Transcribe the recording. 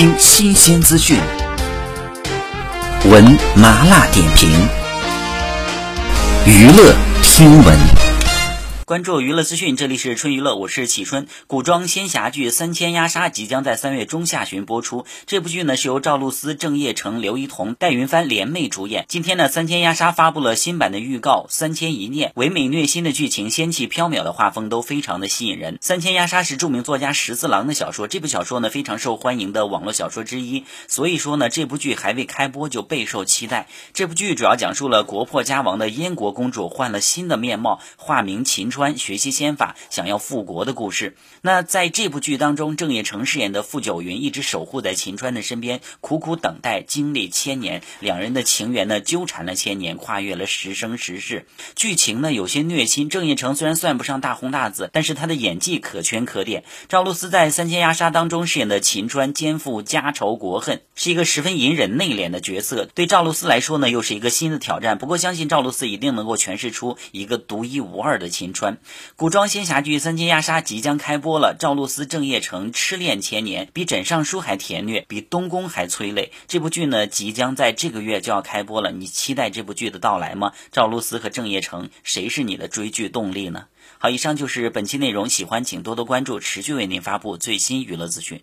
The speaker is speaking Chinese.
听新鲜资讯，闻麻辣点评，娱乐听闻。关注娱乐资讯，这里是春娱乐，我是启春。古装仙侠剧《三千鸦杀》即将在三月中下旬播出。这部剧呢是由赵露思、郑业成、刘一彤、戴云帆联袂主演。今天呢，《三千鸦杀》发布了新版的预告，三千一念唯美虐心的剧情，仙气飘渺的画风都非常的吸引人。《三千鸦杀》是著名作家十字郎的小说，这部小说呢非常受欢迎的网络小说之一。所以说呢，这部剧还未开播就备受期待。这部剧主要讲述了国破家亡的燕国公主换了新的面貌，化名秦川。川学习仙法，想要复国的故事。那在这部剧当中，郑业成饰演的傅九云一直守护在秦川的身边，苦苦等待，经历千年，两人的情缘呢纠缠了千年，跨越了十生十世。剧情呢有些虐心。郑业成虽然算不上大红大紫，但是他的演技可圈可点。赵露思在《三千鸦杀》当中饰演的秦川，肩负家仇国恨，是一个十分隐忍内敛的角色。对赵露思来说呢，又是一个新的挑战。不过相信赵露思一定能够诠释出一个独一无二的秦川。古装仙侠剧《三千鸦杀》即将开播了，赵露思、郑业成痴恋千年，比枕上书还甜虐，比东宫还催泪。这部剧呢，即将在这个月就要开播了，你期待这部剧的到来吗？赵露思和郑业成，谁是你的追剧动力呢？好，以上就是本期内容，喜欢请多多关注，持续为您发布最新娱乐资讯。